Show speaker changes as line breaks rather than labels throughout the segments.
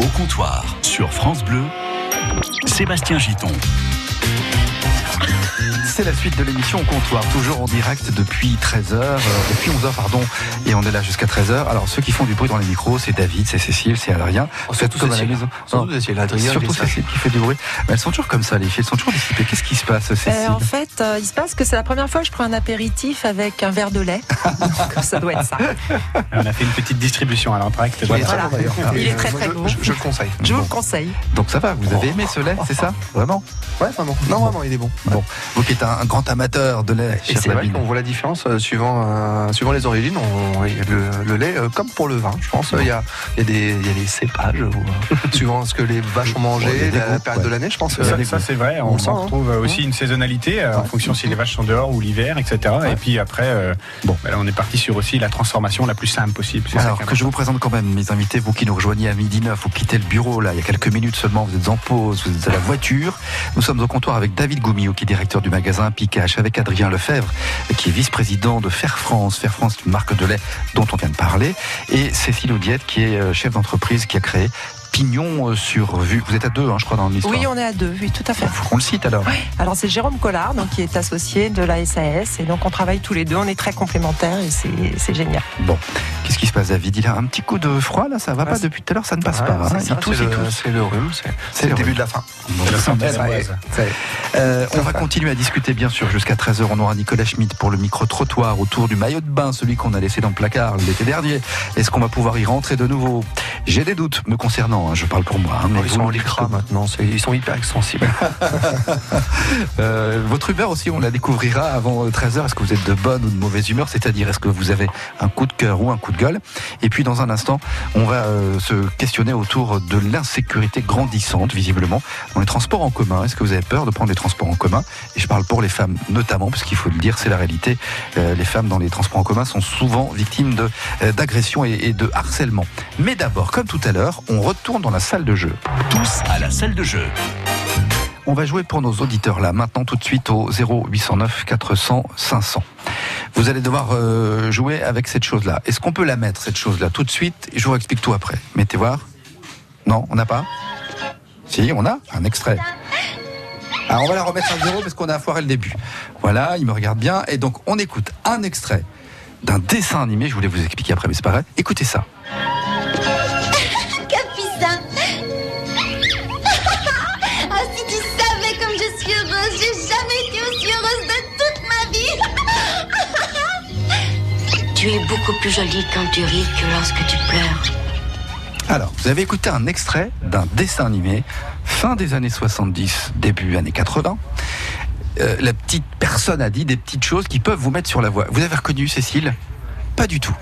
Au comptoir, sur France Bleu, Sébastien Giton.
C'est la suite de l'émission au comptoir, toujours en direct depuis 13h, euh, depuis 11h pardon, et on est là jusqu'à 13h. Alors ceux qui font du bruit dans les micros, c'est David, c'est Cécile, c'est Adrien.
Surtout
comme à la
Cécile.
maison.
Surtout Cécile, Adrien,
Surtout. Cécile qui fait du bruit. Mais elles sont toujours comme ça, les filles, elles sont toujours dissipées. Qu'est-ce qui se passe, Cécile
Euh, en fait, euh, il se passe que c'est la première fois que je prends un apéritif avec un verre de lait. Donc ça doit être ça.
On a fait une petite distribution à l'entracte.
Il est très
Voilà.
d'ailleurs.
Il est très très
je-
bon.
Je, je le conseille.
Je vous le conseille.
Donc ça va, vous avez aimé ce lait, c'est ça? Vraiment?
Ouais, vraiment. Non, vraiment, il est bon.
Bon, vous qui êtes un, un grand amateur de lait,
Et c'est vrai qu'on voit la différence euh, suivant, euh, suivant les origines. On- le, le lait, euh, comme pour le vin, je pense, euh, il y a, il y a des, y a des cépages, euh, suivant ce que les vaches ont mangé, la, période
ouais.
de l'année, je pense.
Ça,
euh,
ça, c'est vrai, on,
On le sent,
on
hein.
retrouve aussi une saisonnalité euh, en fonction si les vaches sont dehors ou l'hiver, etc. Et puis après, euh,
Bon.
bah là, on est parti sur aussi la transformation la plus simple possible.
Alors que je vous présente quand même mes invités, vous qui nous rejoignez à midi 9, vous quittez le bureau là, il y a quelques minutes seulement, vous êtes en pause, vous êtes à la voiture. Nous sommes au comptoir avec David Goumillot, qui est directeur du magasin Picache, avec Adrien Lefebvre, qui est vice-président de Fair France. Fair France, une marque de lait dont on vient de parler, et Cécile Audiette, qui est euh, chef d'entreprise, qui a créé Pignon euh, sur vue. Vous êtes à deux, hein, je crois, dans l'histoire.
Oui, on est à deux, oui, tout à fait.
Faut qu'on le cite alors.
Alors c'est Jérôme Collard, donc, qui est associé de la SAS, et donc on travaille tous les deux, on est très complémentaires et c'est génial.
Bon, qu'est-ce qui se passe, David? Il a un petit coup de froid là, ça va
Ah,
pas depuis tout à l'heure, ça ne passe
ouais,
pas. hein.
c'est
Il
ça,
tousse,
c'est
il
le-
tousse.
C'est le rhume, c'est le
le
début
rhume.
de la fin.
Euh, on va continuer à discuter bien sûr jusqu'à 13h. On aura Nicolas Schmitt pour le micro-trottoir autour du maillot de bain, celui qu'on a laissé dans le placard l'été dernier. Est-ce qu'on va pouvoir y rentrer de nouveau? J'ai des doutes me concernant, hein, je parle pour moi. hein, mais
Ils sont en lycra maintenant, ils sont hyper extensibles.
Euh, votre humeur aussi, on la découvrira avant 13h. Est-ce que vous êtes de bonne ou de mauvaise humeur? C'est-à-dire, est-ce que vous avez un coup de cœur ou un coup de Et puis, dans un instant, on va euh, se questionner autour de l'insécurité grandissante, visiblement, dans les transports en commun. Est-ce que vous avez peur de prendre les transports en commun? Et je parle pour les femmes notamment, parce qu'il faut le dire, c'est la réalité. Euh, les femmes dans les transports en commun sont souvent victimes euh, d'agressions et, et de harcèlement. Mais d'abord, comme tout à l'heure, on retourne dans la salle de jeu.
Tous à la salle de jeu.
On va jouer pour nos auditeurs là, maintenant tout de suite au 0809 400 500. Vous allez devoir euh, jouer avec cette chose-là. Est-ce qu'on peut la mettre, cette chose-là, tout de suite? Je vous explique tout après. Mettez voir. Non, on n'a pas? Si, on a un extrait. Alors on va la remettre à zéro parce qu'on a foiré le début. Voilà, il me regarde bien. Et donc on écoute un extrait d'un dessin animé. Je voulais vous expliquer après, mais c'est pas. Écoutez ça.
Tu
es beaucoup plus jolie quand tu ris que lorsque tu pleures.
Alors, vous avez écouté un extrait d'un dessin animé fin des années 70, début années 80. Euh, la petite personne a dit des petites choses qui peuvent vous mettre sur la voie. Vous avez reconnu Cécile? Pas du tout.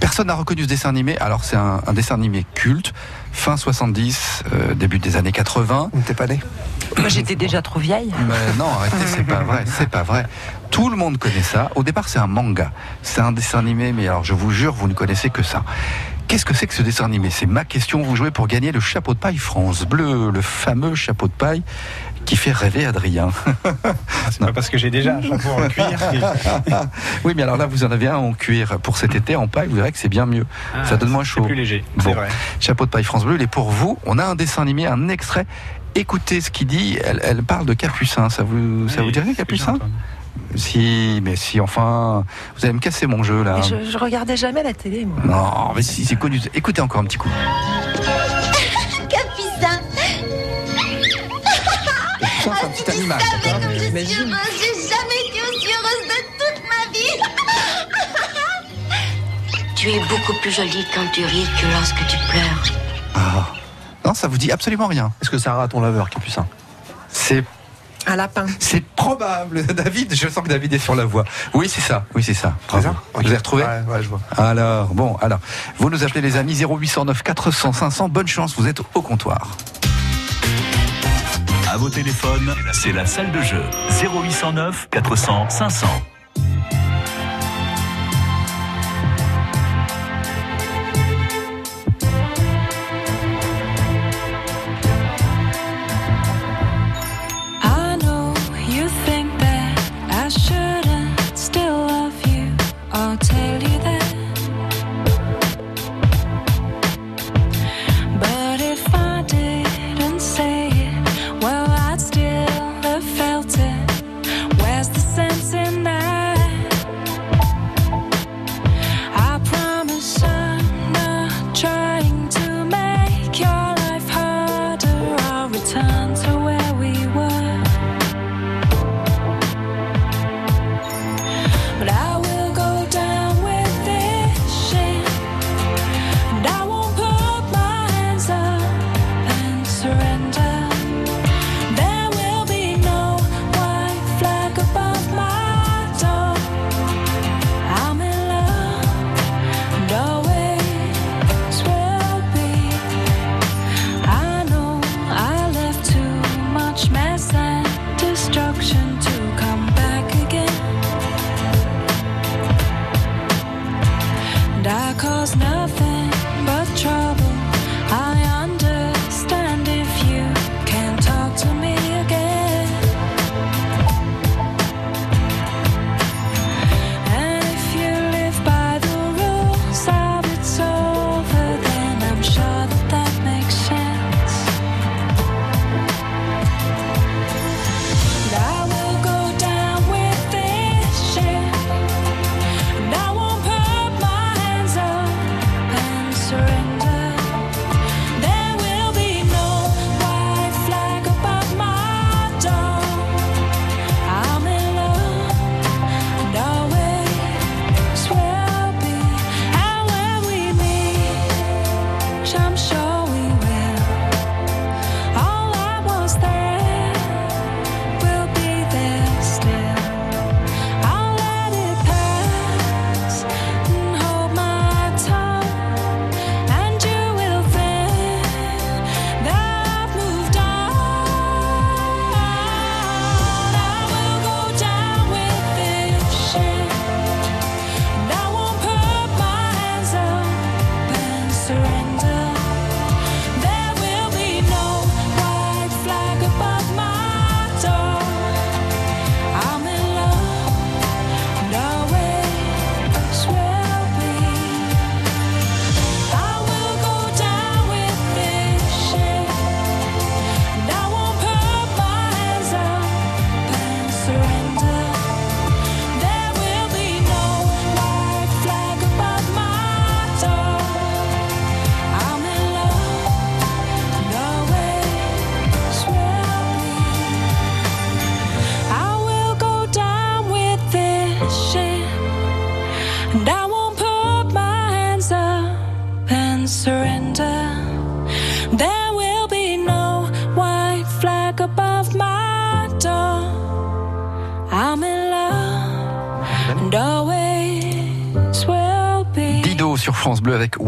Personne n'a reconnu ce dessin animé. Alors c'est un, un dessin animé culte, fin 70, euh, début des années 80.
T'es pas né
Moi j'étais déjà trop vieille.
Mais non, arrêtez, c'est pas vrai, c'est pas vrai. Tout le monde connaît ça. Au départ, c'est un manga. C'est un dessin animé, mais alors je vous jure, vous ne connaissez que ça. Qu'est-ce que c'est que ce dessin animé? C'est ma question. Vous jouez pour gagner le chapeau de paille France Bleu, le fameux chapeau de paille qui fait rêver Adrien.
C'est pas parce que j'ai déjà un chapeau en cuir.
oui, mais alors là, vous en avez un en cuir pour cet été en paille. Vous verrez que c'est bien mieux. ça donne moins chaud.
C'est plus léger,
Bon.
vrai.
Chapeau de paille France Bleu, est pour vous. On a un dessin animé, un extrait. Écoutez ce qu'il dit. Elle, elle parle de Capucin. Ça vous, ça vous dit rien, Capucin Si, mais si, enfin, vous allez me casser mon jeu là.
Mais je, je regardais jamais la télé, moi.
Non, mais si, c'est connu. Écoutez encore un petit coup. Animal.
savais je suis heureuse, j'ai jamais été aussi heureuse de toute ma vie
Tu es beaucoup plus jolie quand tu ris que lorsque tu pleures.
Ah. Non, ça vous dit absolument rien.
Est-ce que c'est un raton laveur, Capucin
C'est
Un lapin.
c'est probable. David, je sens que David est sur la voie. Oui, c'est ça. Oui, c'est ça. Vous avez retrouvé?
Ouais, ouais, je vois.
Alors, bon, alors, vous nous appelez les amis 0809 400 500. Bonne chance, vous êtes au comptoir.
À vos téléphones, c'est la salle de jeu. 0809 400 500.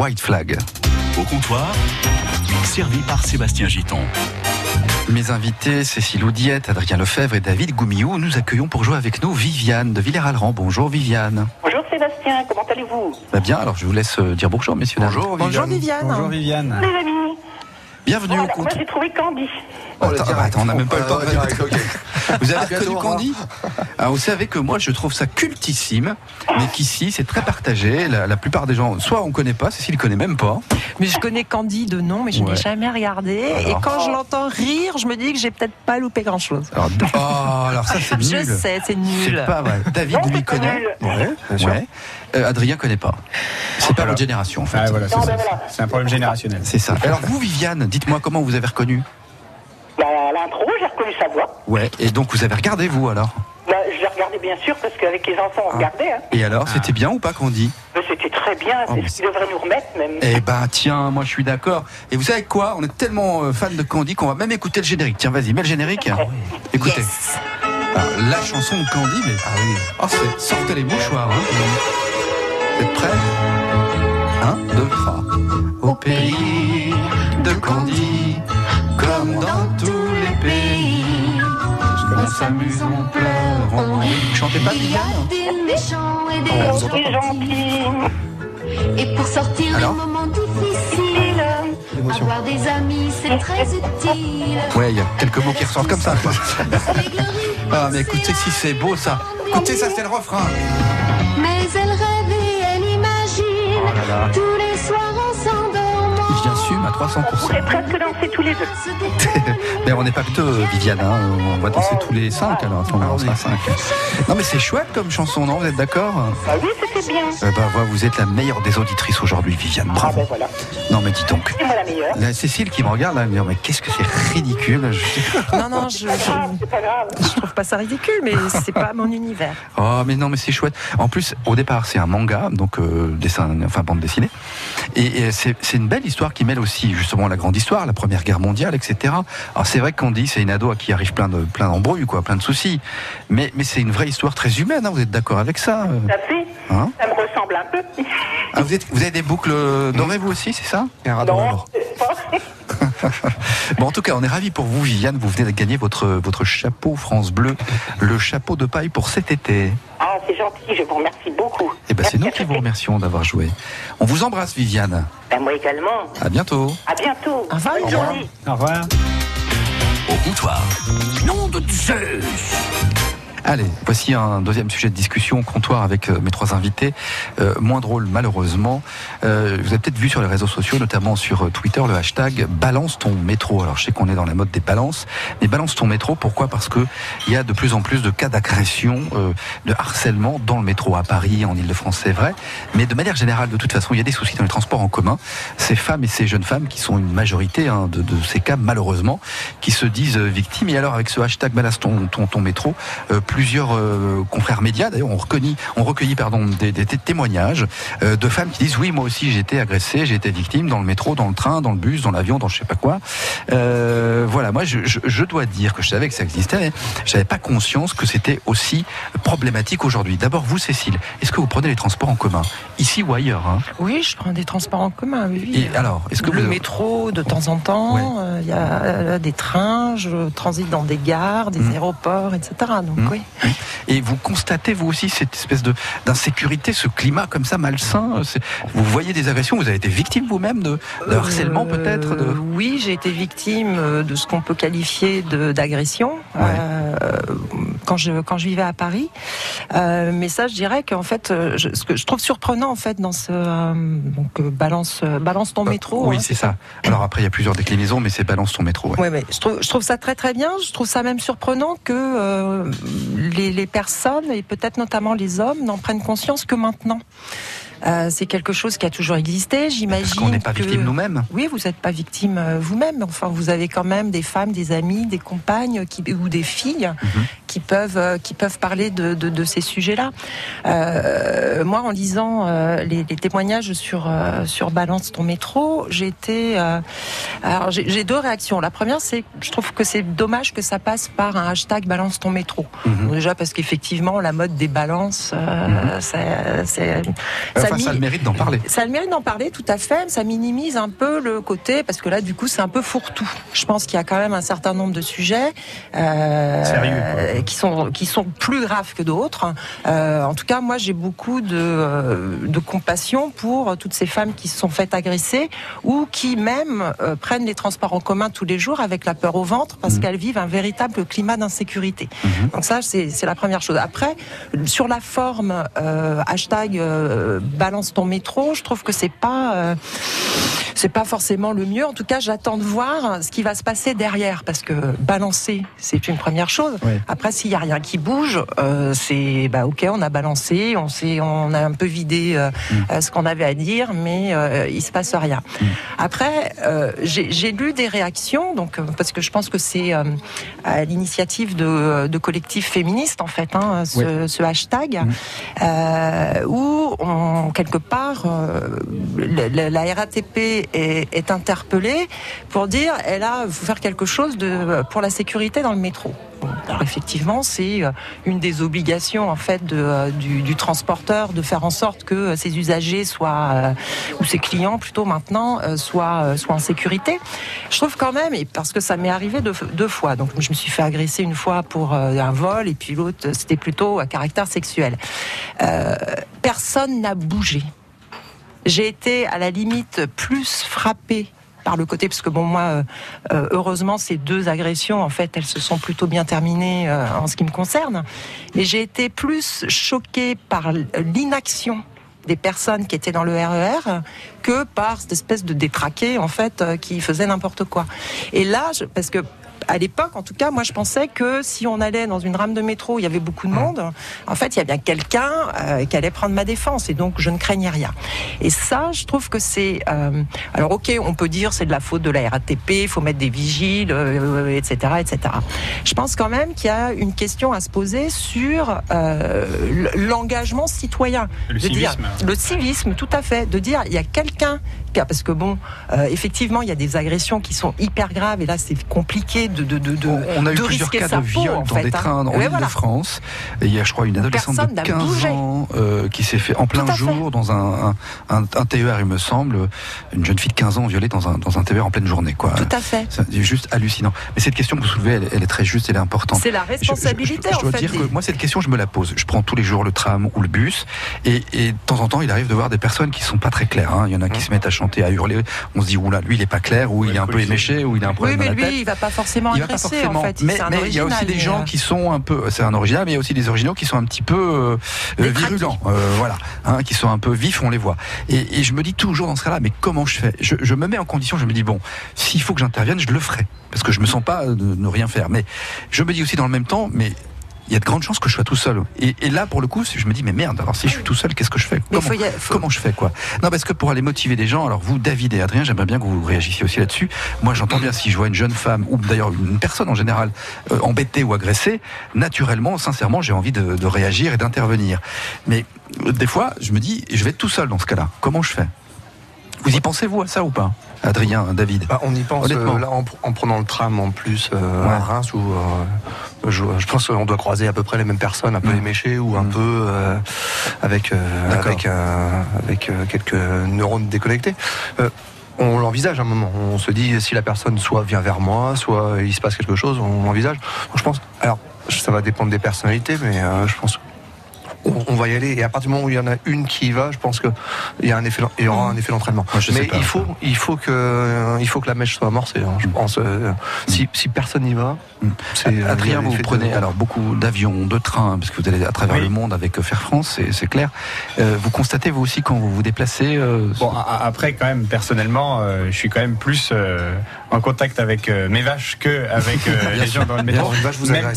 White Flag.
Au comptoir, servi par Sébastien Giton.
Mes invités, Cécile Oudiette, Adrien Lefebvre et David Goumillou, nous accueillons pour jouer avec nous Viviane de Villers-Alran. Bonjour Viviane.
Bonjour Sébastien, comment allez-vous?
Bah bien, alors je vous laisse euh, dire bonjour messieurs. dames.
Bonjour Viviane.
Bonjour Viviane.
Les amis,
Bienvenue
voilà,
au
moi
compte.
j'ai trouvé Candy.
Oh, attends, bah, attends, on n'a même pas le temps. de-
direct, ok.
Vous avez reconnu. Candy Alors, Vous savez que moi je trouve ça cultissime, mais qu'ici c'est très partagé. La, la plupart des gens, soit on connaît pas, Cécile connaît même pas.
Mais je connais Candy de nom, mais je
Ouais.
n'ai jamais regardé.
Alors.
Et quand je l'entends rire, je me dis que j'ai peut-être pas loupé grand chose.
Alors, oh, alors ça c'est
Je
nul.
sais, c'est nul.
C'est pas vrai. David lui connaît. Ouais, ouais. Euh, Adrien connaît pas. C'est pas
Voilà.
votre génération en fait.
Ah, voilà, c'est un problème générationnel.
C'est ça. Alors vous Viviane, dites-moi comment vous avez reconnu
reconnu sa voix.
Ouais. Et donc vous avez regardé vous alors?
Bah, je l'ai regardé bien sûr parce qu'avec les enfants on regardait. Hein.
Et alors c'était bien ou pas Candy
C'était très bien,
Oh,
c'est ce qu'ils devraient nous remettre même.
Eh ben tiens, moi je suis d'accord. Et vous savez quoi? On est tellement euh, fan de Candy qu'on va même écouter le générique. Tiens, vas-y, mets le générique. Écoutez.
Yes.
Alors, la chanson de Candy, mais ah oui. Oh, c'est sortez les mouchoirs. Hein. Vous êtes prêts? Un, deux, trois. Au pays de Candy, comme dans les pays, on s'amuse, on pleure, on rit. Chantez pas,
Il y a des méchants et des
Oh,
gentils. Et pour sortir
Alors
des moments difficiles, avoir des amis, c'est très utile.
Ouais, il y a quelques mots qui ressortent comme ça. quoi. Ah, mais écoutez, si c'est beau ça. Écoutez, ça c'est le refrain.
Mais elle rêve et elle imagine
Oh là là.
tous les.
Il j'assume à
On
300%.
pourrait presque danser tous les deux.
Mais on n'est pas que deux, Viviane. hein. On va danser tous les cinq alors. sera cinq. Non, mais c'est chouette comme chanson, non? Vous êtes d'accord?
Bah oui, c'était bien.
Eh ben, voilà, vous êtes la meilleure des auditrices aujourd'hui, Viviane.
Ah
Bravo.
ben voilà.
Non, mais dis donc.
C'est moi la meilleure.
La Cécile qui me regarde là, elle me dit, mais qu'est-ce que c'est ridicule. Je-
Non, non, je,
Ah,
je,
c'est pas grave.
je trouve pas ça ridicule, mais c'est pas mon univers.
Oh, mais non, mais c'est chouette. En plus, au départ, c'est un manga, donc euh, dessin, enfin bande dessinée. Et, c'est une belle histoire qui mêle aussi justement la grande histoire, la Première Guerre mondiale, etc. Alors c'est vrai qu'on dit c'est une ado à qui arrive plein de plein d'embrouilles, quoi, plein de soucis. Mais mais c'est une vraie histoire très humaine. hein, vous êtes d'accord avec ça euh
fait,
Hein
ça me ressemble un peu.
ah, vous êtes vous avez des boucles dorées vous aussi, c'est ça?
Un
Non.
Bon, en tout cas, on est ravis pour vous, Viviane. Vous venez de gagner votre votre chapeau France Bleu, le chapeau de paille pour cet été.
C'est gentil, je vous remercie beaucoup.
Eh ben, c'est nous qui vous remercions d'avoir joué. On vous embrasse, Viviane.
Ben, moi également.
À bientôt.
À bientôt.
Au revoir,
Bonne
Viviane.
journée.
Au revoir.
Au comptoir. Nom de Zeus
Allez, voici un deuxième sujet de discussion, comptoir avec euh, mes trois invités. Euh, moins drôle, malheureusement. Euh, vous avez peut-être vu sur les réseaux sociaux, notamment sur euh, Twitter, le hashtag balance ton métro. Alors, je sais qu'on est dans la mode des balances, mais balance ton métro, pourquoi? Parce que il y a de plus en plus de cas d'agression, de harcèlement dans le métro à Paris, en Ile-de-France, c'est vrai. Mais de manière générale, de toute façon, il y a des soucis dans les transports en commun. Ces femmes et ces jeunes femmes, qui sont une majorité hein, de, ces cas, malheureusement, qui se disent victimes. Et alors, avec ce hashtag balance ton, ton, ton métro, plusieurs euh, confrères médias, d'ailleurs, ont recueilli, pardon, des, témoignages euh, de femmes qui disent oui, moi aussi j'ai été agressée, j'ai été victime dans le métro, dans le train, dans le bus, dans l'avion, dans je sais pas quoi. Euh, voilà, moi je, je- je dois dire que je savais que ça existait, mais je n'avais pas conscience que c'était aussi problématique aujourd'hui. D'abord, vous, Cécile, est-ce que vous prenez les transports en commun, ici ou ailleurs hein?
Oui, je prends des transports en commun, oui.
Et alors, est-ce que
le
vous...
métro de temps en temps, il y a des trains, je transite dans des gares, des
Mhm.
aéroports, etc. Donc
Mhm.
oui.
Et vous constatez, vous aussi, cette espèce d'insécurité, ce climat comme ça malsain c'est- Vous voyez des agressions Vous avez été victime vous-même de, de harcèlement
Euh,
peut-être de...
Oui, j'ai été victime euh, de ce qu'on peut qualifier d'agression
Ouais.
euh, quand je quand je vivais à Paris. Euh, mais ça, je dirais qu'en fait, euh, je, ce que je trouve surprenant en fait dans ce euh, donc euh, balance euh, balance ton métro.
Oui,
hein.
c'est ça. Alors après, il y a plusieurs déclinaisons, mais c'est balance ton métro. ouais.
Ouais, mais je trouve, je trouve ça très très bien. Je trouve ça même surprenant que euh, les, les personnes et peut-être notamment les hommes n'en prennent conscience que maintenant. Euh, c'est quelque chose qui a toujours existé, j'imagine.
Parce qu'on n'est pas
que-
victime nous-mêmes.
Oui, vous n'êtes pas victime euh, vous-même. Enfin, vous avez quand même des femmes, des amis, des compagnes qui, ou des filles
Mhm.
Qui peuvent euh, qui peuvent parler de, de, de ces sujets-là. Euh, moi, en lisant euh, les, les témoignages sur euh, sur Balance ton métro, j'ai été alors j'ai deux réactions. La première, c'est que je trouve que c'est dommage que ça passe par un hashtag Balance ton métro.
Mhm.
Déjà parce qu'effectivement, la mode des balances, euh, ça-
Enfin, ça a le mérite d'en parler.
ça a le mérite d'en parler, tout à fait. Ça minimise un peu le côté, parce que là, du coup, c'est un peu fourre-tout. Je pense qu'il y a quand même un certain nombre de sujets
Sérieux, quoi.
Qui sont qui sont plus graves que d'autres. Euh, en tout cas, moi, j'ai beaucoup de, euh, de compassion pour toutes ces femmes qui se sont faites agresser ou qui même euh, prennent les transports en commun tous les jours avec la peur au ventre parce
Mhm.
qu'elles vivent un véritable climat d'insécurité.
Mhm.
Donc ça, c'est c'est la première chose. Après, sur la forme, hashtag balance ton métro, je trouve que c'est pas c'est pas forcément le mieux. En tout cas, j'attends de voir ce qui va se passer derrière, parce que balancer, c'est une première chose.
Oui.
Après, s'il y a rien qui bouge, euh, c'est bah ok, on a balancé, on a un peu vidé euh,
Mm.
euh, ce qu'on avait à dire, mais il se passe rien.
Mm.
Après, j'ai lu des réactions, donc parce que je pense que c'est à l'initiative de, de collectifs féministes en fait, hein, ce, ce hashtag,
Mm.
où on, quelque part la, la- la RATP est, est interpellée pour dire elle a faut faire quelque chose de pour la sécurité dans le métro. Alors effectivement, c'est euh, une des obligations en fait euh, du, transporteur de faire en sorte que euh, ses usagers soient ou ses clients plutôt maintenant soient soient en sécurité. Je trouve quand même, et parce que ça m'est arrivé deux, fois, donc je me suis fait agresser une fois pour un vol et puis l'autre c'était plutôt à caractère sexuel. Personne n'a bougé. J'ai été à la limite plus frappée par le côté parce que bon moi euh, euh, heureusement ces deux agressions en fait elles se sont plutôt bien terminées euh, en ce qui me concerne. Mais j'ai été plus choquée par l'inaction des personnes qui étaient dans le RER que par cette espèce de détraqué en fait qui faisait n'importe quoi. Et là je- parce que à l'époque, en tout cas, moi, je pensais que si on allait dans une rame de métro, où il y avait beaucoup de monde. En fait, il y a bien quelqu'un euh, qui allait prendre ma défense, et donc je ne craignais rien. Et ça, je trouve que c'est. euh, alors, ok, on peut dire c'est de la faute de la RATP, il faut mettre des vigiles, euh, etc., etc. Je pense quand même qu'il y a une question à se poser sur l'engagement citoyen.
Le
de dire
civisme.
le civisme, tout à fait, de dire il y a quelqu'un parce que bon, effectivement, il y a des agressions qui sont hyper graves et là c'est compliqué de, de, de, de,
On a eu
de
plusieurs
risquer
cas
sa
de
peau,
viol
en
dans
fait,
des
hein.
trains en
Ouais,
île
voilà.
de France. Et il y a, je crois, une adolescente
personne
de
n'a
15
bougé.
ans euh, qui s'est fait en plein jour dans un, un, un- un TER, il me semble, une jeune fille de 15 ans violée dans un, dans un TER en pleine journée. Quoi.
Tout à fait.
C'est juste hallucinant. Mais cette question que vous soulevez, elle, elle est très juste, elle est importante.
C'est la
Je- je-
responsabilité,
je, je
en
dois
fait.
dire que moi, cette question, je me la pose. Je prends tous les jours le tram ou le bus, et, et de temps en temps, il arrive de voir des personnes qui sont pas très claires. hein. Il y en a qui se mettent à chanter, à hurler. On se dit, oula, lui, il est pas clair, ou il est un peu éméché, ou il a un
Oui,
problème
mais
dans la tête.
lui, il va pas forcément
Il forcément.
en fait.
mais il y a aussi des gens
euh,
qui sont un peu, c'est un original, mais il y a aussi des originaux qui sont un petit peu euh, virulents, euh, voilà, hein, qui sont un peu vifs, on les voit. Et, et je me dis toujours dans ce cas-là, mais comment je fais? Je, je me mets en condition, je me dis bon, s'il faut que j'intervienne, je le ferai, parce que je me sens pas de ne rien faire. Mais je me dis aussi dans le même temps, mais il y a de grandes chances que je sois tout seul. Et, et là, pour le coup, je me dis, mais merde, alors si je suis tout seul, qu'est-ce que je fais comment,
faut y a- faut-
comment je fais, quoi Non, parce que pour aller motiver des gens, alors vous, David et Adrien, j'aimerais bien que vous réagissiez aussi là-dessus. Moi, j'entends bien si je vois une jeune femme, ou d'ailleurs une personne en général, euh, embêtée ou agressée, naturellement, sincèrement, j'ai envie de, de réagir et d'intervenir. Mais euh, des fois, je me dis, je vais être tout seul dans ce cas-là. Comment je fais? Vous y pensez-vous à ça ou pas? Adrien, David
Bah, on y pense
Honnêtement.
euh, là en, pr- en prenant le tram en plus euh,
Ouais.
à Reims où euh, je, je pense qu'on doit croiser à peu près les mêmes personnes, un peu
Mm.
éméchées ou un
Mm.
peu avec
D'accord.
avec avec quelques neurones déconnectés. On l'envisage à un moment. On se dit si la personne soit vient vers moi, soit il se passe quelque chose, on l'envisage. Je pense. Alors ça va dépendre des personnalités, mais euh, je pense. On, on va y aller et à partir du moment où il y en a une qui y va, je pense que il y a un effet, il y aura un effet d'entraînement. Mais
pas,
il faut, il faut que, euh, il faut que la mèche soit amorcée. hein, je pense. euh, si, si personne n'y va,
Mm.
c'est. a
Adrien, vous
de-
prenez alors beaucoup d'avions, de trains, parce que vous allez à travers
Oui.
le monde avec euh, Faire France, c'est- clair. Euh, vous constatez vous aussi quand vous vous déplacez euh,
Bon, après, quand même, personnellement, euh, je suis quand même plus euh, en contact avec euh, mes vaches que avec euh, les gens dans le métro.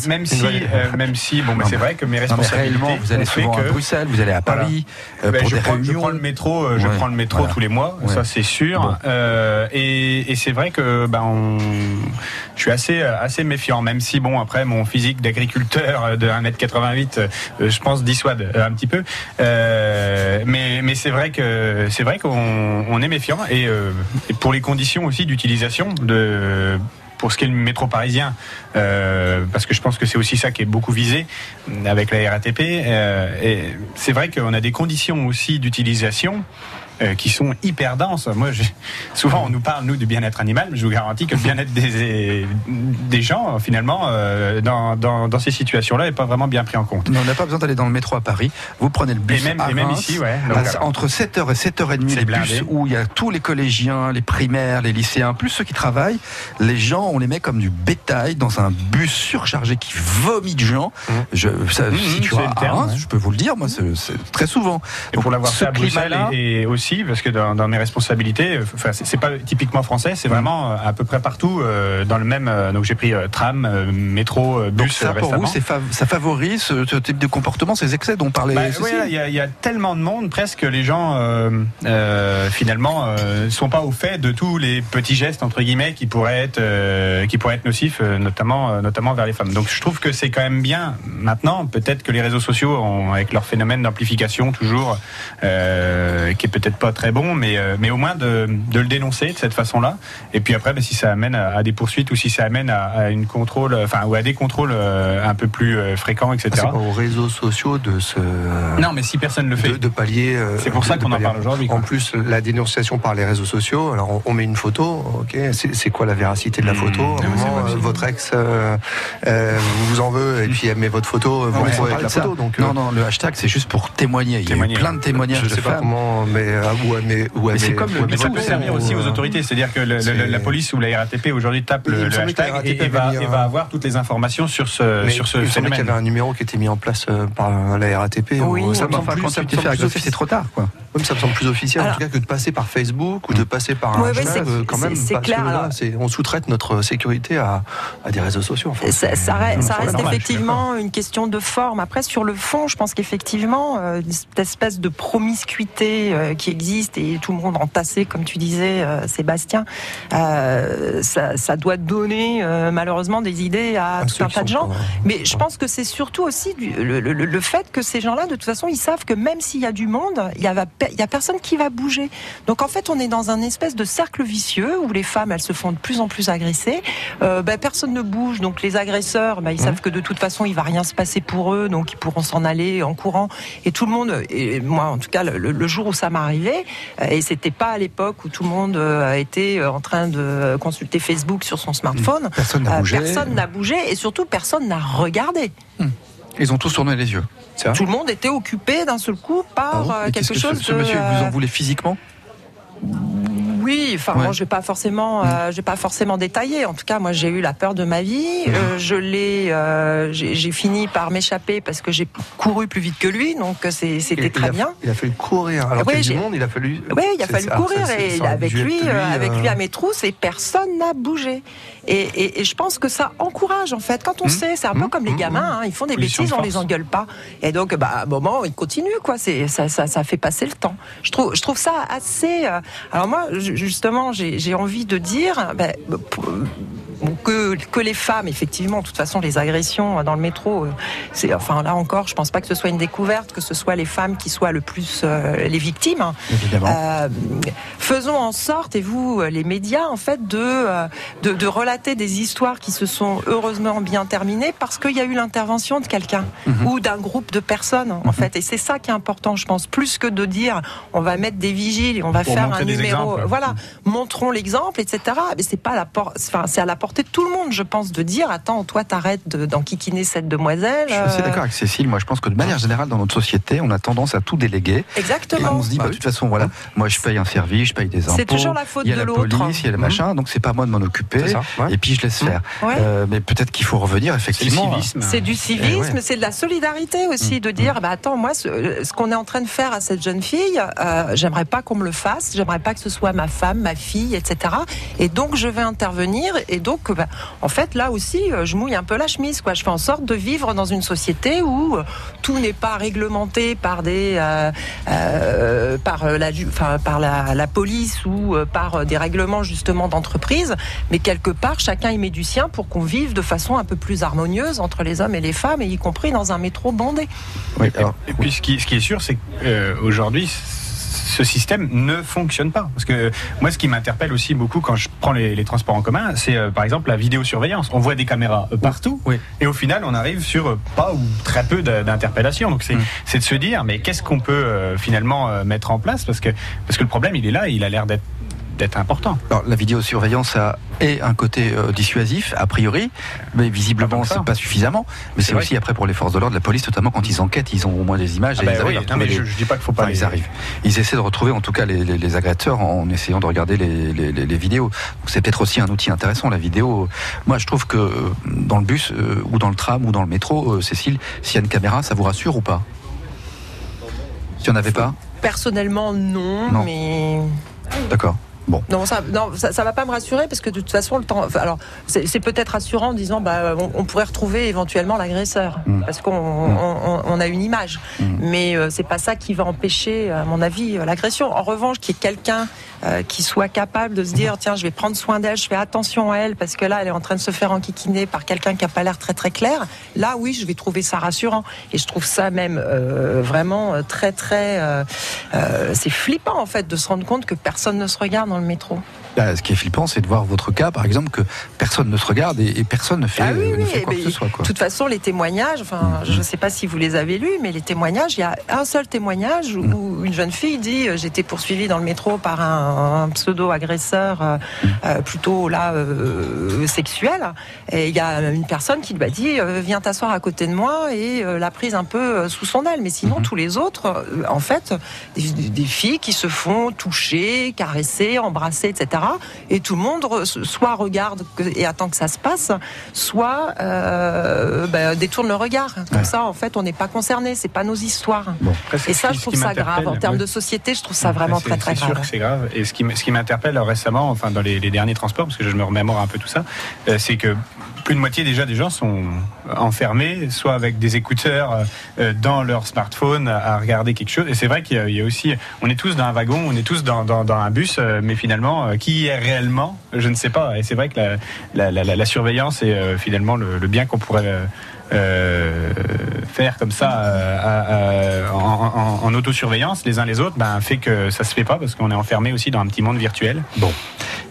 même, si, euh, même si, bon, mais c'est vrai que mes responsabilités.
vous allez
fait
souvent à
que-
Bruxelles, vous allez à
Voilà.
Paris euh,
Ben,
pour
je,
des
prends, je
réunions.
prends le métro, euh, je prends le métro
voilà.
tous les mois,
Ouais.
ça c'est sûr.
Bon.
Euh, et et c'est vrai que ben on, je suis assez assez méfiant, même si bon après mon physique d'agriculteur de 1m88, euh, je pense dissuade un petit peu. Mais mais c'est vrai que c'est vrai qu'on on est méfiant et, et pour les conditions aussi d'utilisation de pour ce qui est le métro parisien, euh, parce que je pense que c'est aussi ça qui est beaucoup visé avec la RATP. euh, c'est vrai qu'on a des conditions aussi d'utilisation euh, qui sont hyper denses. Moi, souvent, on nous parle, nous, du bien-être animal, mais je vous garantis que le bien-être des, des gens, finalement, euh, dans, dans, dans ces situations-là, n'est pas vraiment bien pris en compte.
Mais on n'a pas besoin d'aller dans le métro à Paris. Vous prenez le bus
Et même-
à
et même
Reims,
ici, ouais. Donc,
à-
alors.
entre 7h et 7h30,
C'est
les
blindé.
bus où il y a tous les collégiens, les primaires, les lycéens, plus ceux qui travaillent. Les gens, on les met comme du bétail dans un bus surchargé qui vomit de gens.
Mmh.
Je, ça
Mmh,
si tu vas
le
à
terme,
Reims,
ouais.
je peux vous le dire, moi, c'est très souvent.
Et pour l'avoir fait à Bruxelles et aussi parce que dans, dans mes responsabilités, euh, enfin c'est pas typiquement français, c'est vraiment euh, à peu près partout euh, dans le même. donc j'ai pris tram, métro, euh,
Donc
bus
ça, pour vous, fav- ça favorise ce, type de comportement, ces excès dont parlait
Bah, ouais, il y, a- il y a tellement de monde, presque que les gens euh, finalement euh, sont pas au fait de tous les petits gestes entre guillemets qui pourraient être euh, qui pourraient être nocifs, notamment notamment vers les femmes. Donc je trouve que c'est quand même bien maintenant. Peut-être que les réseaux sociaux, ont, avec leur phénomène d'amplification toujours, qui est peut-être pas très bon, mais euh, mais au moins de, de le dénoncer de cette façon-là. Et puis après, bah, si ça amène à, à des poursuites ou si ça amène à, à une contrôle, enfin ou à des contrôles euh, un peu plus euh, fréquents, etc.
Ah, C'est pas aux réseaux sociaux de se.
Non, mais si personne le fait.
de, de pallier. euh,
C'est pour ça qu'on en parle aujourd'hui.
En plus, la dénonciation par les réseaux sociaux. Alors, on, on met une photo. Ok, c'est quoi la véracité de la
Mmh.
photo? Moment, euh, votre ex euh, euh, vous en veut et puis elle met votre photo. Vous
Non,
avec la photo. Donc, euh,
non, non, le hashtag, c'est juste pour témoigner. Il y a eu plein de témoignages
je
de
sais pas
femmes.
comment, mais euh,
Mais c'est comme le
Mais ça peut servir aussi aux
euh,
autorités, c'est-à-dire que le- le-
c'est-
la police ou la RATP aujourd'hui tape
Il
le, le hashtag et,
RATP
et va, et avoir toutes les informations sur ce,
Mais
sur ce
il semblait qu'il y
phénomène.
avait un numéro qui était mis en place euh, par la RATP.
Oui,
ça
oui.
me semble
Enfin,
plus-
quand
ça
tu t'es fait agresser, c'est trop tard, quoi.
Oui, mais ça me semble plus officiel
Alors-
en tout cas que de passer par Facebook ou de passer par un
Ouais, c'est-
euh, quand même.
c'est- clair,
là, on sous-traite notre sécurité à, à des réseaux sociaux. En fait.
Ça, ça reste, ça
c'est
reste
normal,
effectivement une question de forme. Après, sur le fond, je pense qu'effectivement, euh, cette espèce de promiscuité euh, qui existe et tout le monde entassé, comme tu disais, euh, Sébastien, euh, ça, ça doit donner euh, malheureusement des idées à tout un tas de gens. Mais je pense que c'est surtout aussi du- le, le- le fait que ces gens-là, de toute façon, ils savent que même s'il y a du monde, il y a il y a personne qui va bouger. Donc en fait, on est dans un espèce de cercle vicieux où les femmes, elles se font de plus en plus agresser. Euh, ben, personne ne bouge, donc les agresseurs, ben, ils savent que de toute façon, il va rien se passer pour eux, donc ils pourront s'en aller en courant. Et tout le monde, et moi en tout cas, le, le jour où ça m'est arrivé, euh, et c'était pas à l'époque où tout le monde euh, a été euh, en train de consulter Facebook sur son smartphone.
Personne n'a bougé.
Personne n'a bougé et surtout personne n'a regardé.
Ils ont tous tourné les yeux.
Tout le monde était occupé d'un seul coup par
Ah bon
euh, quelque
que ce-
chose
ce,
de.
monsieur vous en voulez physiquement
Oui, enfin
Ouais.
Moi je vais pas forcément, euh, je vais pas forcément détailler. En tout cas, moi j'ai eu la peur de ma vie. Euh, je l'ai, euh, j'ai fini par m'échapper parce que j'ai couru plus vite que lui, donc
Il-
c'était très
a-
bien.
Il a fallu courir. Alors
Oui,
du monde, il a fallu.
Oui, il a
c'est-
fallu
c'est- alors,
courir et avec lui, avec lui à mes trousses et personne n'a bougé. Et, et- et je pense que ça encourage en fait. Quand on sait, c'est un peu
mmh,
comme les
mmh,
gamins, hein, ils font des bêtises, on les engueule pas. Et donc, bah, à un moment, ils continuent quoi. C'est ça, ça, ça fait passer le temps. Je trouve, je trouve ça assez. euh, Alors moi, ju- justement, j'ai envie de dire. ben, pour- que, que les femmes, effectivement, de toute façon, les agressions dans le métro, euh, c'est, enfin là encore, je pense pas que ce soit une découverte, que ce soit les femmes qui soient le plus euh, les victimes. hein. Euh, faisons en sorte, et vous, euh, les médias, en fait, de, euh, de, de relater des histoires qui se sont heureusement bien terminées parce qu'il y a eu l'intervention de quelqu'un
Mhm.
ou d'un groupe de personnes, en fait. Et c'est ça qui est important, je pense, plus que de dire on va mettre des vigiles et on va
Pour
faire un numéro. Voilà, montrons l'exemple, etc. Mais c'est pas la por- enfin, c'est à la portée de tout le monde, je pense, de dire attends, toi, t'arrêtes de- d'enquiquiner cette demoiselle.
Je suis assez
euh,
d'accord avec Cécile. Moi, je pense que de manière générale, dans notre société, on a tendance à tout déléguer. Et
Exactement.
on se dit, bah, de toute façon, voilà, moi, je paye un service, je paye des impôts.
C'est toujours la faute
il y a
de
la
l'autre.
police, il y a le machin, donc c'est pas à moi de m'en occuper.
C'est ça, ouais.
Et puis je laisse faire.
Ouais.
Euh, mais peut-être qu'il faut revenir
C'est le
effectivement.
civisme.
C'est du civisme,
Eh ouais.
c'est de la solidarité aussi, de dire, bah attends, moi, ce, ce qu'on est en train de faire à cette jeune fille, euh, j'aimerais pas qu'on me le fasse, j'aimerais pas que ce soit ma femme, ma fille, etc. Et donc je vais intervenir. Et donc, bah, en fait, là aussi, euh, je mouille un peu la chemise, quoi. Je fais en sorte de vivre dans une société où euh, tout n'est pas réglementé par des, euh, euh, par la, enfin, par la, la police ou par des règlements justement d'entreprise, mais quelque part, chacun y met du sien pour qu'on vive de façon un peu plus harmonieuse entre les hommes et les femmes, et y compris dans un métro bondé.
Oui, alors,
Et puis ce qui, ce qui est sûr, c'est qu'aujourd'hui, ce système ne fonctionne pas. Parce que moi, ce qui m'interpelle aussi beaucoup quand je prends les, les transports en commun, c'est euh, par exemple la vidéosurveillance. On voit des caméras euh, partout,
Oui.
et au final, on arrive sur euh, pas ou très peu d'interpellations. Donc c'est
Mm.
c'est de se dire, mais qu'est-ce qu'on peut euh, finalement euh, mettre en place? Parce que, parce que le problème, il est là, il a l'air d'être d'être important.
alors, la vidéosurveillance a est un côté euh, dissuasif, a priori, mais visiblement,
ça.
c'est pas suffisamment. Mais
C'est
aussi après pour les forces de l'ordre, la police, notamment quand ils enquêtent, ils ont au moins des images
Ah
et
bah
ils
oui, non, mais je,
les-
je dis pas qu'il faut pas
Enfin,
les-
ils arrivent. Ils essaient de retrouver en tout cas les, les- les agresseurs en essayant de regarder les, les- les- les vidéos. Donc c'est peut-être aussi un outil intéressant la vidéo. Moi je trouve que euh, dans le bus euh, ou dans le tram ou dans le métro, euh, Cécile, s'il y a une caméra, ça vous rassure ou pas? Si on n'avait pas?
Personnellement, non,
Non.
mais
D'accord. Bon.
non, ça, non, ça, ça va pas me rassurer parce que de toute façon, le temps. alors, c'est peut-être rassurant en disant, bah, on, on pourrait retrouver éventuellement l'agresseur
Mm.
parce qu'on
Mm.
on, on a une image,
Mm.
mais euh, c'est pas ça qui va empêcher, à mon avis, euh, l'agression. En revanche, qu'il y ait quelqu'un euh, qui soit capable de se dire, tiens, je vais prendre soin d'elle, je fais attention à elle parce que là, elle est en train de se faire enquiquiner par quelqu'un qui a pas l'air très très clair. Là, oui, je vais trouver ça rassurant et je trouve ça même euh, vraiment euh, très très. euh, euh, c'est flippant en fait de se rendre compte que personne ne se regarde dans le métro.
Là, ce qui est flippant, c'est de voir votre cas, par exemple, que personne ne se regarde et, et personne ne fait,
Ah oui,
euh, ne
oui,
fait quoi que ce soit.
De toute façon, les témoignages, enfin, je ne sais pas si vous les avez lus, mais les témoignages, il y a un seul témoignage où, où une jeune fille dit euh, j'étais poursuivie dans le métro par un, un pseudo-agresseur euh, euh, plutôt là euh, sexuel. Et il y a une personne qui lui a dit viens t'asseoir à côté de moi et l'a prise un peu sous son aile. Mais sinon, tous les autres, en fait, des, des filles qui se font toucher, caresser, embrasser, etc. Et tout le monde soit regarde et attend que ça se passe, soit euh, ben, détourne le regard. Comme
Ouais.
ça, en fait, on n'est pas concerné. C'est pas nos histoires.
Bon.
Après, ce
Et ça, je trouve ça grave. En termes de société, je trouve ça vraiment très très
C'est sûr
grave.
que c'est grave. Et ce qui, m- ce qui m'interpelle euh, récemment, enfin dans les, les derniers transports, parce que je me remémore un peu tout ça, euh, c'est que plus de moitié déjà des gens sont enfermés, soit avec des écouteurs euh, euh, dans leur smartphone à, regarder quelque chose. Et c'est vrai qu'il y, a- aussi, on est tous dans un wagon, on est tous dans, dans- dans un bus, euh, mais finalement, qui est réellement, je ne sais pas. Et c'est vrai que la, la- la- la- la surveillance est finalement le, le bien qu'on pourrait euh, faire comme ça euh, en, en- en autosurveillance les uns les autres, ben, fait que ça se fait pas parce qu'on est enfermé aussi dans un petit monde virtuel.
Bon.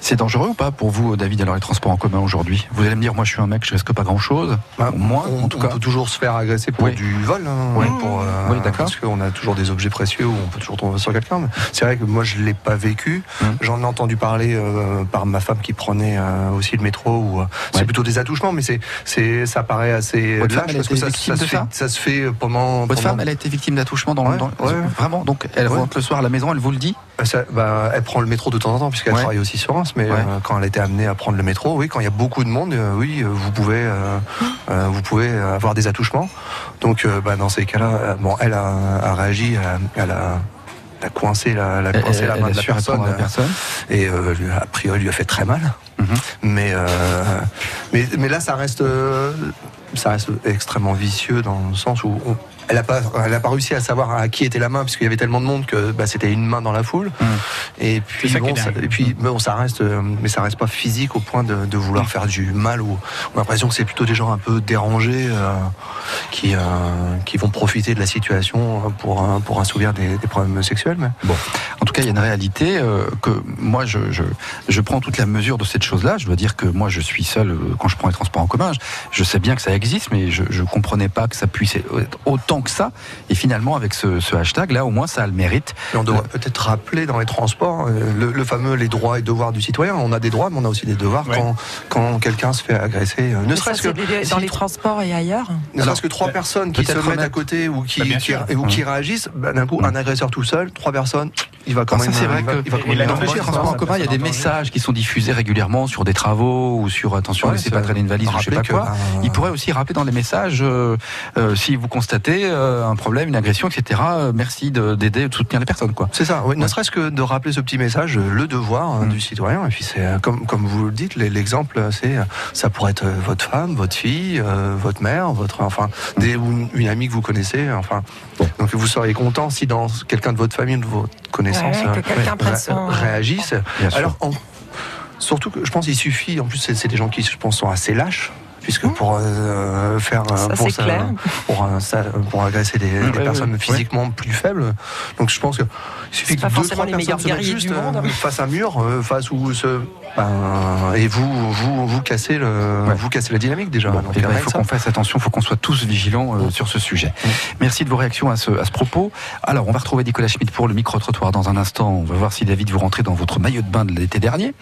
C'est dangereux ou pas pour vous, David, alors les transports en commun aujourd'hui? Vous allez me dire, moi je suis un mec, je risque pas grand-chose.
Bah, on,
en tout
on
cas.
peut toujours se faire agresser pour
Oui.
du vol. hein,
Oui.
pour, euh,
Oui, d'accord.
Parce qu'on a toujours des objets précieux où on peut toujours tomber sur quelqu'un. C'est vrai que moi, je l'ai pas vécu.
Hum.
J'en ai entendu parler euh, par ma femme qui prenait euh, aussi le métro. Où, c'est
Ouais.
plutôt des attouchements, mais c'est, c'est, ça paraît assez
Votre femme,
lâche
a
parce que ça, ça se fait,
ça?
se fait pendant.
Votre
pendant-
femme, elle a été victime d'attouchement dans,
Ouais,
dans-
ouais.
Vraiment Donc elle rentre le soir à la maison, elle vous le dit?
Ça- bah, elle prend le métro de temps en temps puisqu'elle
Ouais.
travaille aussi sur Reims, mais
Ouais.
euh, quand elle était amenée à prendre le métro, oui, quand il y a beaucoup de monde, euh, oui, euh, vous pouvez, euh, euh, vous pouvez avoir des attouchements. Donc, euh, bah, dans ces cas-là, euh, bon, elle a, a réagi, elle a, elle a- elle a coincé la, elle
Elle,
la
elle
main
a
de la personne,
la
et euh, lui, a priori, lui a fait très mal.
Mhm.
Mais, euh, mais, mais là, ça reste, euh, ça reste extrêmement vicieux dans le sens où on- elle n'a pas, elle a pas réussi à savoir à qui était la main puisqu'il y avait tellement de monde que bah, c'était une main dans la foule.
Mhm.
Et puis
ça
bon, ça,
dingue.
et puis bon, ça reste, euh, mais ça reste pas physique au point de, de vouloir faire du mal. Ou on a l'impression que c'est plutôt des gens un peu dérangés euh, qui euh, qui vont profiter de la situation pour un- pour assouvir des, des problèmes sexuels. Mais
Bon, en tout cas, il y a une réalité euh, que moi, je, je, je prends toute la mesure de cette chose-là. Je dois dire que moi, je suis seul quand je prends les transports en commun. Je, je sais bien que ça existe, mais je ne comprenais pas que ça puisse être autant que ça. Et finalement, avec ce, ce hashtag, là, au moins, ça a le mérite.
On devrait peut-être rappeler dans les transports euh, le, le fameux les droits et devoirs du citoyen. On a des droits, mais on a aussi des devoirs
Ouais.
quand, quand quelqu'un se fait agresser. euh, Ne
Mais ça,
serait-ce que
dans
si
les transports et ailleurs.
ne
Alors,
serait-ce que trois personnes qui se mettent à côté ou qui,
Bah, bien
qui-
sûr.
ou qui réagissent, bah, d'un coup, un agresseur tout seul, trois personnes, il va quand
Alors
même.
ça, c'est vrai
il va-
que en commun, il y a des messages qui sont diffusés régulièrement sur des travaux ou sur attention,
Ouais,
laissez
c'est-
pas traîner une valise ou je sais pas quoi.
bah,
Il pourrait aussi rappeler dans les messages euh, euh, si vous constatez euh, un problème, une agression, etc. euh, merci de- d'aider, de soutenir les personnes, quoi.
C'est ça, ne serait-ce que de rappeler ce petit message, euh, le devoir hein,
Mm.
du citoyen. Et puis c'est euh, comme, comme vous le dites, l'exemple, euh, c'est euh, ça pourrait être euh, votre femme, votre fille, euh, votre mère, votre enfin des, une, amie que vous connaissez. Enfin, donc vous seriez content si dans quelqu'un de votre famille de votre connaissance
Ouais, que
ré-
son-.
Alors en- surtout que je pense qu'il suffit. En plus, c'est c'est des gens qui, je pense, sont assez lâches. Puisque pour euh, faire euh,
Ça,
pour,
c'est clair.
pour, ça- pour agresser des, des
ouais,
personnes
ouais.
physiquement plus faibles, donc je pense que il suffit que
pas
deux trois personnes se mettent juste
monde.
euh, face à un mur, face où se ben, et vous vous vous cassez le
Ouais.
vous cassez la dynamique déjà.
Bon,
Donc,
eh ben, il faut qu'on fasse attention, il faut qu'on soit tous vigilants euh, sur ce sujet. Merci de vos réactions à ce, à ce propos. Alors, on va retrouver Nicolas Schmitt pour le micro-trottoir dans un instant. On va voir si David vous rentrez dans votre maillot de bain de l'été dernier.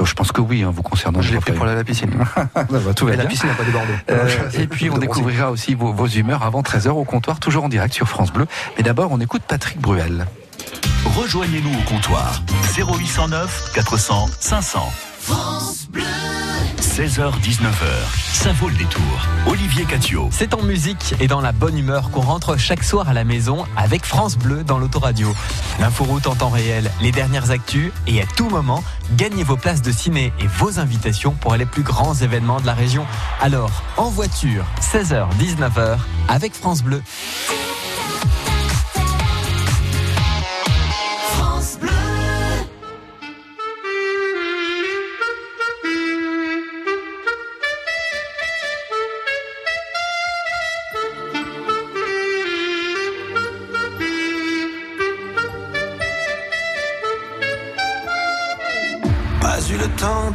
Euh, je pense que oui, hein, vous concernant.
je l'ai pris pour aller à la piscine.
Ah, bah, tout va bien.
Piscine n'a pas débordé.
Euh, et puis on découvrira aussi vos, vos humeurs avant 13h au comptoir, toujours en direct sur France Bleu. Mais d'abord, on écoute Patrick Bruel.
Rejoignez-nous au comptoir 0809 400 500. 16h-19h, ça vaut le détour. Olivier Catio.
C'est en musique et dans la bonne humeur qu'on rentre chaque soir à la maison avec France Bleu dans l'autoradio. L'inforoute en temps réel, les dernières actus et à tout moment, gagnez vos places de ciné et vos invitations pour les plus grands événements de la région. Alors, en voiture, 16h, 19h, avec France Bleu.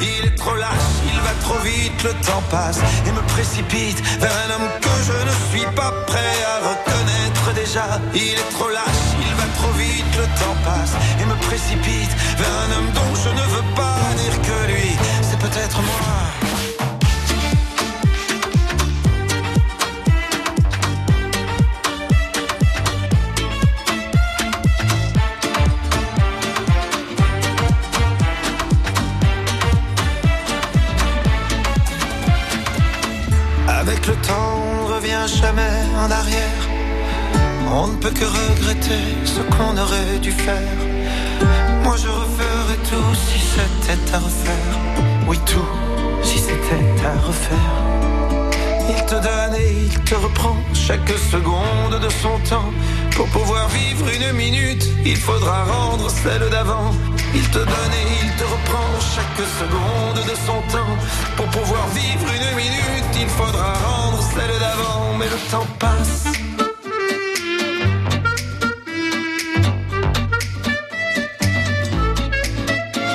Il est trop lâche, il va trop vite, le temps passe et me précipite vers un homme que je ne suis pas prêt à reconnaître déjà. Il est trop lâche, il va trop vite, le temps passe et me précipite vers un homme dont je ne veux pas dire que lui, c'est peut-être moi. On revient jamais en arrière. On ne peut que regretter ce qu'on aurait dû faire. Moi je referais tout si c'était à refaire. Oui, tout si c'était à refaire. Il te donne et il te reprend chaque seconde de son temps. Pour pouvoir vivre une minute, il faudra rendre celle d'avant. Il te donne et il te reprend chaque seconde de son temps. Pour pouvoir vivre une minute, il faudra rendre celle d'avant. Mais le temps passe.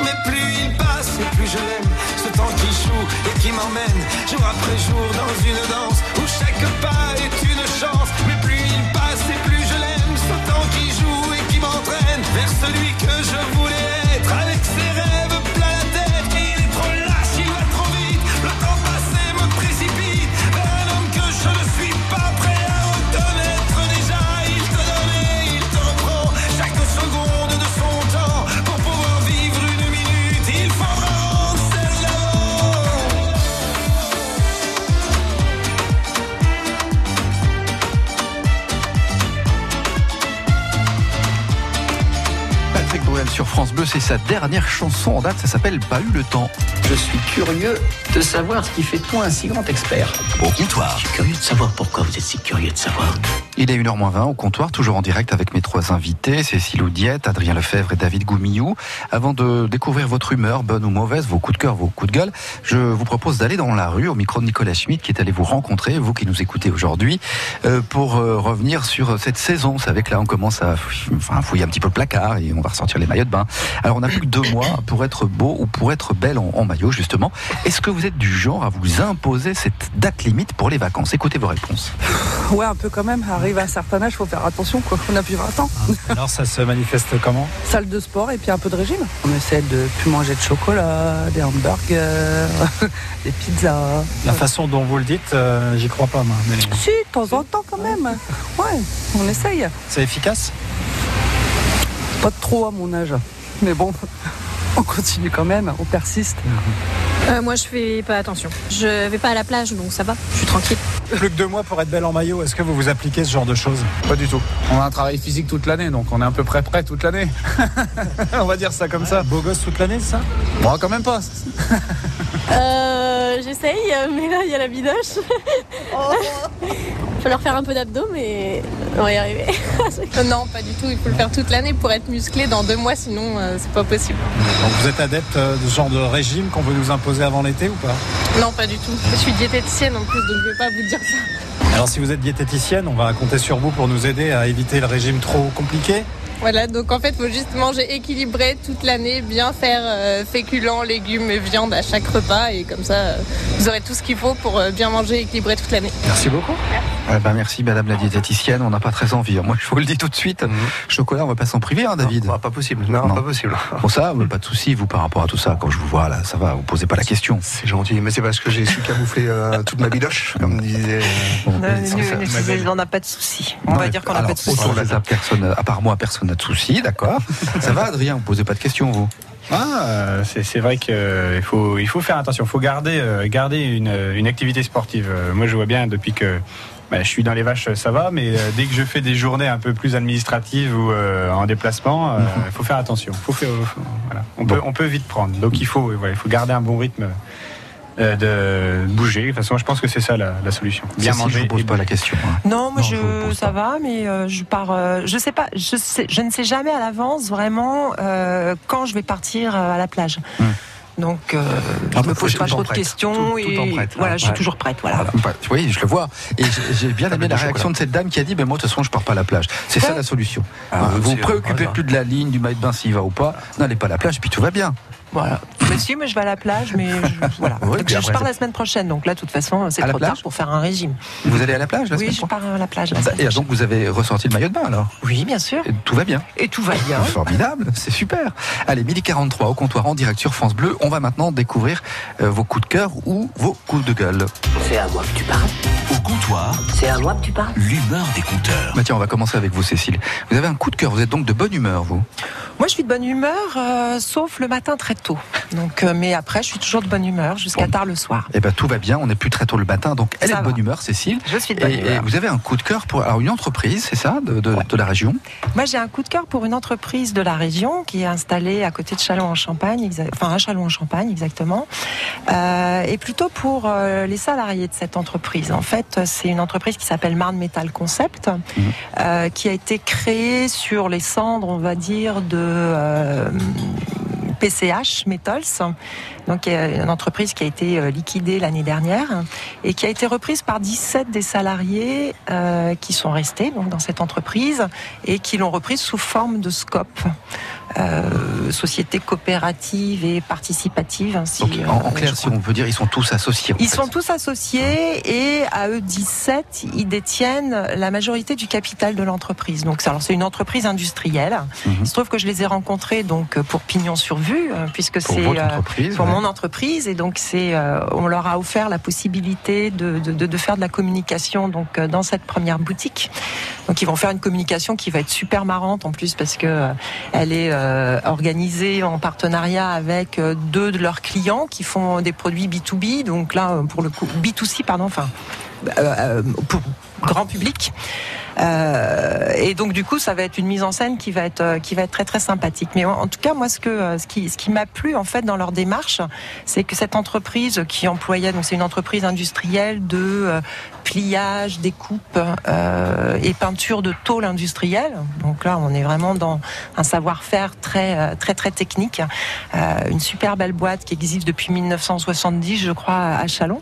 Mais plus il passe et plus je l'aime Ce temps qui joue et qui m'emmène Jour après jour dans une danse
France Bleu, c'est sa dernière chanson en date, ça s'appelle Pas eu le temps.
Je suis curieux de savoir ce qui fait de toi un si grand expert.
Au comptoir.
Je suis curieux de savoir pourquoi vous êtes si curieux de savoir.
Il est 1h20 au comptoir, toujours en direct avec mes trois invités, Cécile Oudiette, Adrien Lefebvre et David Goumillou. Avant de découvrir votre humeur, bonne ou mauvaise, vos coups de cœur, vos coups de gueule, je vous propose d'aller dans la rue au micro de Nicolas Schmitt qui est allé vous rencontrer, vous qui nous écoutez aujourd'hui, euh, pour euh, revenir sur cette saison. Vous savez que là on commence à fouiller un petit peu le placard et on va ressortir les maillots de bain. Alors on n'a plus que deux mois pour être beau ou pour être belle en, en maillot justement. Est-ce que vous êtes du genre à vous imposer cette date limite pour les vacances? Écoutez vos réponses.
Ouais, un peu quand même. Arrive à un certain âge, faut faire attention, quoi. On n'a plus 20 ans.
Alors ça se manifeste comment?
Salle de sport et puis un peu de régime. On essaie de plus manger de chocolat, des hamburgers, des pizzas.
La façon dont vous le dites, euh, j'y crois pas moi. Mais
Si, de temps en temps quand même. Ouais, on essaye.
c'est efficace?
Pas trop à mon âge. Mais bon, on continue quand même, on persiste.
Euh, moi, je fais pas attention. Je vais pas à la plage, donc ça va. Je suis tranquille.
Plus que deux mois pour être belle en maillot, est-ce que vous vous appliquez ce genre de choses?
Pas du tout. On a un travail physique toute l'année, donc on est à peu près prêt toute l'année. on va dire ça comme ça.
Beau gosse toute l'année, ça?
Bon, quand même pas.
Euh, J'essaye, mais là, il y a la bidoche. Faut leur faire un peu d'abdos, mais on va y arriver. non, pas du tout. Il faut le faire toute l'année pour être musclé dans deux mois, sinon euh, c'est pas possible.
Donc vous êtes adepte euh, de ce genre de régime qu'on veut nous imposer avant l'été ou pas?
Non, pas du tout. Je suis diététicienne en plus, donc je vais pas vous dire ça.
Alors si vous êtes diététicienne, on va compter sur vous pour nous aider à éviter le régime trop compliqué.
Voilà, donc en fait, faut juste manger équilibré toute l'année, bien faire euh, féculents, légumes et viande à chaque repas, et comme ça, euh, vous aurez tout ce qu'il faut pour euh, bien manger équilibré toute l'année.
Merci beaucoup.
Eh ben, merci Madame la diététicienne, on n'a pas très envie. Moi je vous le dis tout de suite, chocolat on va pas s'en priver hein, David
Non, pas possible, non, pas possible.
Bon ça, pas de souci vous par rapport à tout ça. Quand je vous vois là, ça va, vous posez pas la question.
C'est gentil, mais c'est parce que j'ai su camoufler euh, toute ma bidoche, comme disait. euh,
Bon,
Non, nous, on n'a pas de soucis. On
Non,
va
mais
dire qu'on n'a pas de
la personne, à part moi, personne n'a de soucis, d'accord Ça va Adrien, vous posez pas de questions vous
Ah, euh, c'est vrai qu'il faut, il faut faire attention. Il faut garder, euh, garder une, euh, une activité sportive. Euh, moi, je vois bien depuis que bah, je suis dans les vaches, ça va, mais euh, dès que je fais des journées un peu plus administratives ou euh, en déplacement, euh, il faut faire attention. Faut faire, faut- voilà. on, peut, on peut vite prendre. Donc, il faut, voilà, il faut garder un bon rythme. de bouger. De toute façon, je pense que c'est ça la, la solution. Bien manger.
je vous pose
et
pas la question. hein.
Non, moi
Non, je
je, ça va, mais euh, je pars. euh, je sais pas. Je, sais, je ne sais jamais à l'avance vraiment euh, quand je vais partir euh, à la plage.
Hum.
Donc, euh,
Ah,
je me
bah,
pose pas trop de
prête.
questions.
Tout- tout en
et
prête,
voilà,
hein.
je suis toujours prête. Voilà.
Bah, Oui, je le vois. Et j'ai- bien aimé la réaction
chocolat.
de cette dame qui a dit, ben moi, de toute façon, je pars pas à la plage. C'est ça la solution.
Ah,
Hein, vous vous préoccupez
voilà.
plus de la ligne, du maillot de bain s'il va ou pas. N'allez pas à la plage, puis tout va bien.
Voilà. Mais si, mais je vais à la plage, mais je- voilà.
Oui,
Donc,
puis
je,
après,
pars la semaine prochaine, donc là, de toute façon, c'est
À la
trop tard
plage
pour faire un régime.
Vous allez à la plage la
Oui, je pars à la plage. La
prochaine
semaine
Et donc, vous avez ressorti le maillot de bain alors
Oui, bien sûr.
Et Tout va bien.
Et tout va bien.
Formidable, c'est super. Allez, midi 43 au comptoir en direct sur France Bleu. On va maintenant découvrir euh, vos coups de cœur ou vos coups de gueule.
C'est à moi que tu parles.
Au comptoir,
C'est à moi que tu parles.
l'humeur des compteurs.
Bah tiens, on va commencer avec vous, Cécile. Vous avez un coup de cœur, vous êtes donc de bonne humeur, vous
Moi, je suis de bonne humeur, euh, sauf le matin très tôt. Donc, euh, mais après, je suis toujours de bonne humeur jusqu'à tard le soir.
Eh ben tout va bien, on n'est plus très tôt le matin, donc elle
Ça
est de bonne humeur, Cécile.
Je suis de bonne
et,
humeur.
et vous avez un coup de cœur pour alors, une entreprise, c'est ça, de, de- de la région?
Moi, j'ai un coup de cœur pour une entreprise de la région qui est installée à côté de Châlons-en-Champagne, exa- enfin à Châlons-en-Champagne exactement, Euh, et plutôt pour euh, les salariés de cette entreprise. En fait, c'est une entreprise qui s'appelle Marne Metal Concept, euh, qui a été créée sur les cendres, on va dire, de PCH Metals, donc euh, une entreprise qui a été euh, liquidée l'année dernière et qui a été reprise par 17 des salariés euh, qui sont restés donc dans cette entreprise et qui l'ont reprise sous forme de SCOP, euh, société coopérative et participative. Ainsi,
Donc, en, en
euh,
clair, si on peut dire, ils sont tous associés.
ils
fait.
sont tous associés et à eux 17, ils détiennent la majorité du capital de l'entreprise. Donc, c'est- une entreprise industrielle.
Mhm.
Il se trouve que je les ai rencontrés donc pour pignon sur vue, euh, puisque c'est euh, pour
ouais.
mon entreprise et donc c'est euh, on leur a offert la possibilité de, de, de- de faire de la communication donc euh, dans cette première boutique. Donc ils vont faire une communication qui va être super marrante en plus parce que elle est euh, organisée en partenariat avec euh, deux de leurs clients qui font des produits B2B. Donc là pour le coup B2C pardon enfin euh, euh, pour grand public. Euh, et donc du coup, ça va être une mise en scène qui va être euh, qui va être très très sympathique. Mais en, tout cas, moi, ce que euh, ce qui ce qui m'a plu en fait dans leur démarche, c'est que cette entreprise qui employait donc c'est une entreprise industrielle de pliage, découpe et peinture de tôle industrielle. Donc là, on est vraiment dans un savoir-faire très très très technique. Une super belle boîte qui existe depuis 1970, je crois, à Chalon.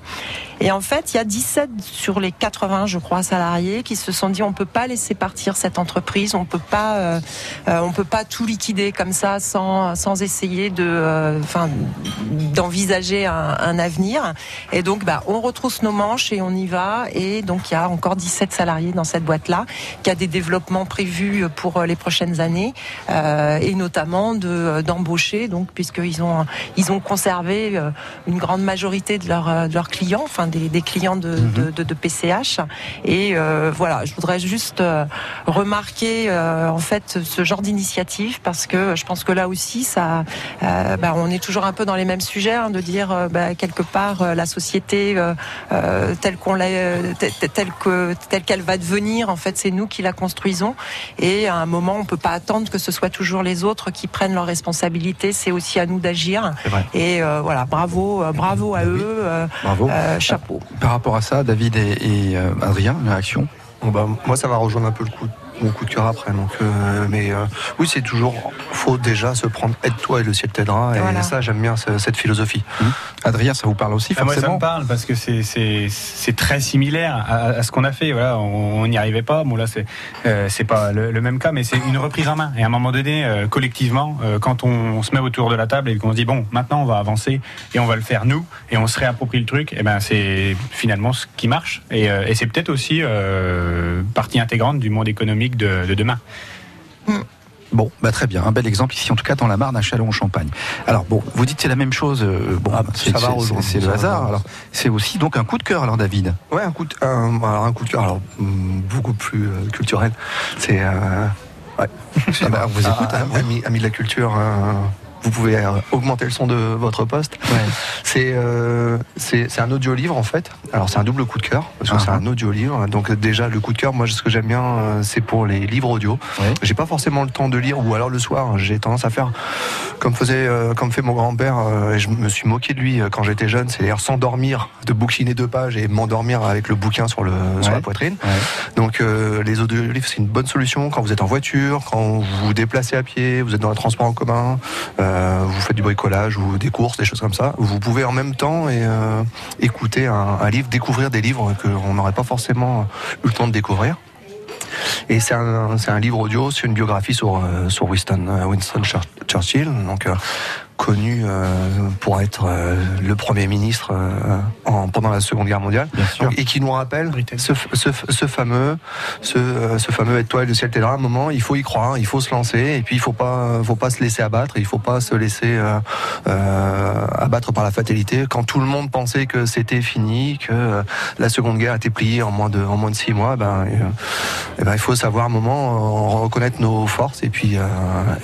Et en fait, il y a 17 sur les 80, je crois, salariés qui se sont dit on peut pas laisser partir cette entreprise, on peut pas, euh, euh, on peut pas tout liquider comme ça sans sans essayer de, euh, enfin, d'envisager un, un avenir. Et donc, bah, on retrousse nos manches et on y va. Et donc, il y a encore 17 salariés dans cette boîte-là, qui a des développements prévus pour les prochaines années, euh, et notamment de d'embaucher, donc puisqu'ils ont ils ont conservé une grande majorité de leurs de leurs clients, enfin des, des clients de, de, de- de PCH. Et euh, voilà, je voudrais juste euh, remarquer euh, en fait ce genre d'initiative parce que je pense que là aussi, ça, bah, on est toujours un peu dans les mêmes sujets, hein, de dire bah, quelque part la société telle qu'on l'a, telle, que telle qu'elle va devenir, en fait, c'est nous qui la construisons. Et à un moment, on peut pas attendre que ce soit toujours les autres qui prennent leurs responsabilités. C'est aussi à nous d'agir. Et euh, voilà, bravo, bravo à eux.
Bravo.
euh, chapeau.
Par rapport à ça, David et, et, Adrien, réaction?
Bon, bah, moi, ça va rejoindre un peu le coup, mon coup de cœur après. Donc, euh, mais euh, oui, c'est toujours. Faut déjà se prendre aide-toi et le ciel t'aidera. Et
Voilà.
ça, j'aime bien ce- cette philosophie.
Adrien, ça vous parle aussi
Ah, moi, ça me parle parce que c'est c'est c'est très similaire à, à ce qu'on a fait. Voilà, on on n'y arrivait pas. Bon là, c'est euh, c'est pas le, le même cas, mais c'est une reprise en main. Et à un moment donné, euh, collectivement, euh, quand on, on se met autour de la table et qu'on se dit bon, maintenant on va avancer et on va le faire nous et on se réapproprie le truc, et ben c'est finalement ce qui marche. Et, euh, et c'est peut-être aussi euh, partie intégrante du monde économique de, de demain.
Bon, bah très bien, un bel exemple ici, en tout cas dans la Marne, à Châlons-en-Champagne. Alors bon, vous dites c'est la même chose. euh, bon, c'est
ça va
c'est- le hasard. Alors c'est aussi donc un coup de cœur, alors David.
Ouais, un coup de, un, alors, un coup de cœur, alors hum, beaucoup plus euh, culturel. C'est. Euh, ouais.
Ah bah, on vous écoute,
Ah,
alors.
ami, ami de la culture. Vous pouvez euh, augmenter le son de votre poste. C'est euh, c'est c'est un audio-livre en fait. Alors c'est un double coup de cœur parce que
Ah
c'est un audio-livre. Donc euh, déjà le coup de cœur, moi ce que j'aime bien, euh, c'est pour les livres audio. J'ai pas forcément le temps de lire ou alors le soir, j'ai tendance à faire comme faisait comme fait mon grand-père. et je me suis moqué de lui quand j'étais jeune, c'est-à-dire s'endormir, de bouquiner deux pages et m'endormir avec le bouquin sur le sur
Ouais.
la poitrine. Donc les audiolivres c'est une bonne solution quand vous êtes en voiture, quand vous vous déplacez à pied, vous êtes dans le transport en commun. Euh, euh, vous faites du bricolage ou des courses, des choses comme ça, vous pouvez en même temps euh, écouter un, livre, découvrir des livres qu'on n'aurait pas forcément eu le temps de découvrir. Et c'est un, livre audio, c'est une biographie sur, euh, Winston, euh, Winston Chur- Churchill, donc euh, connu euh, pour être euh, le premier ministre euh, en, pendant la Seconde Guerre mondiale, Donc, et qui nous rappelle ce, ce, ce fameux, ce, ce fameux étoile du ciel t'aidera. À un moment, il faut y croire, il faut se lancer, et puis il faut pas, faut pas se laisser abattre, il faut pas se laisser euh, euh, abattre par la fatalité. Quand tout le monde pensait que c'était fini, que euh, la Seconde Guerre était pliée en moins de, en moins de six mois, ben, euh, eh ben, il faut savoir un moment reconnaître nos forces et puis, euh,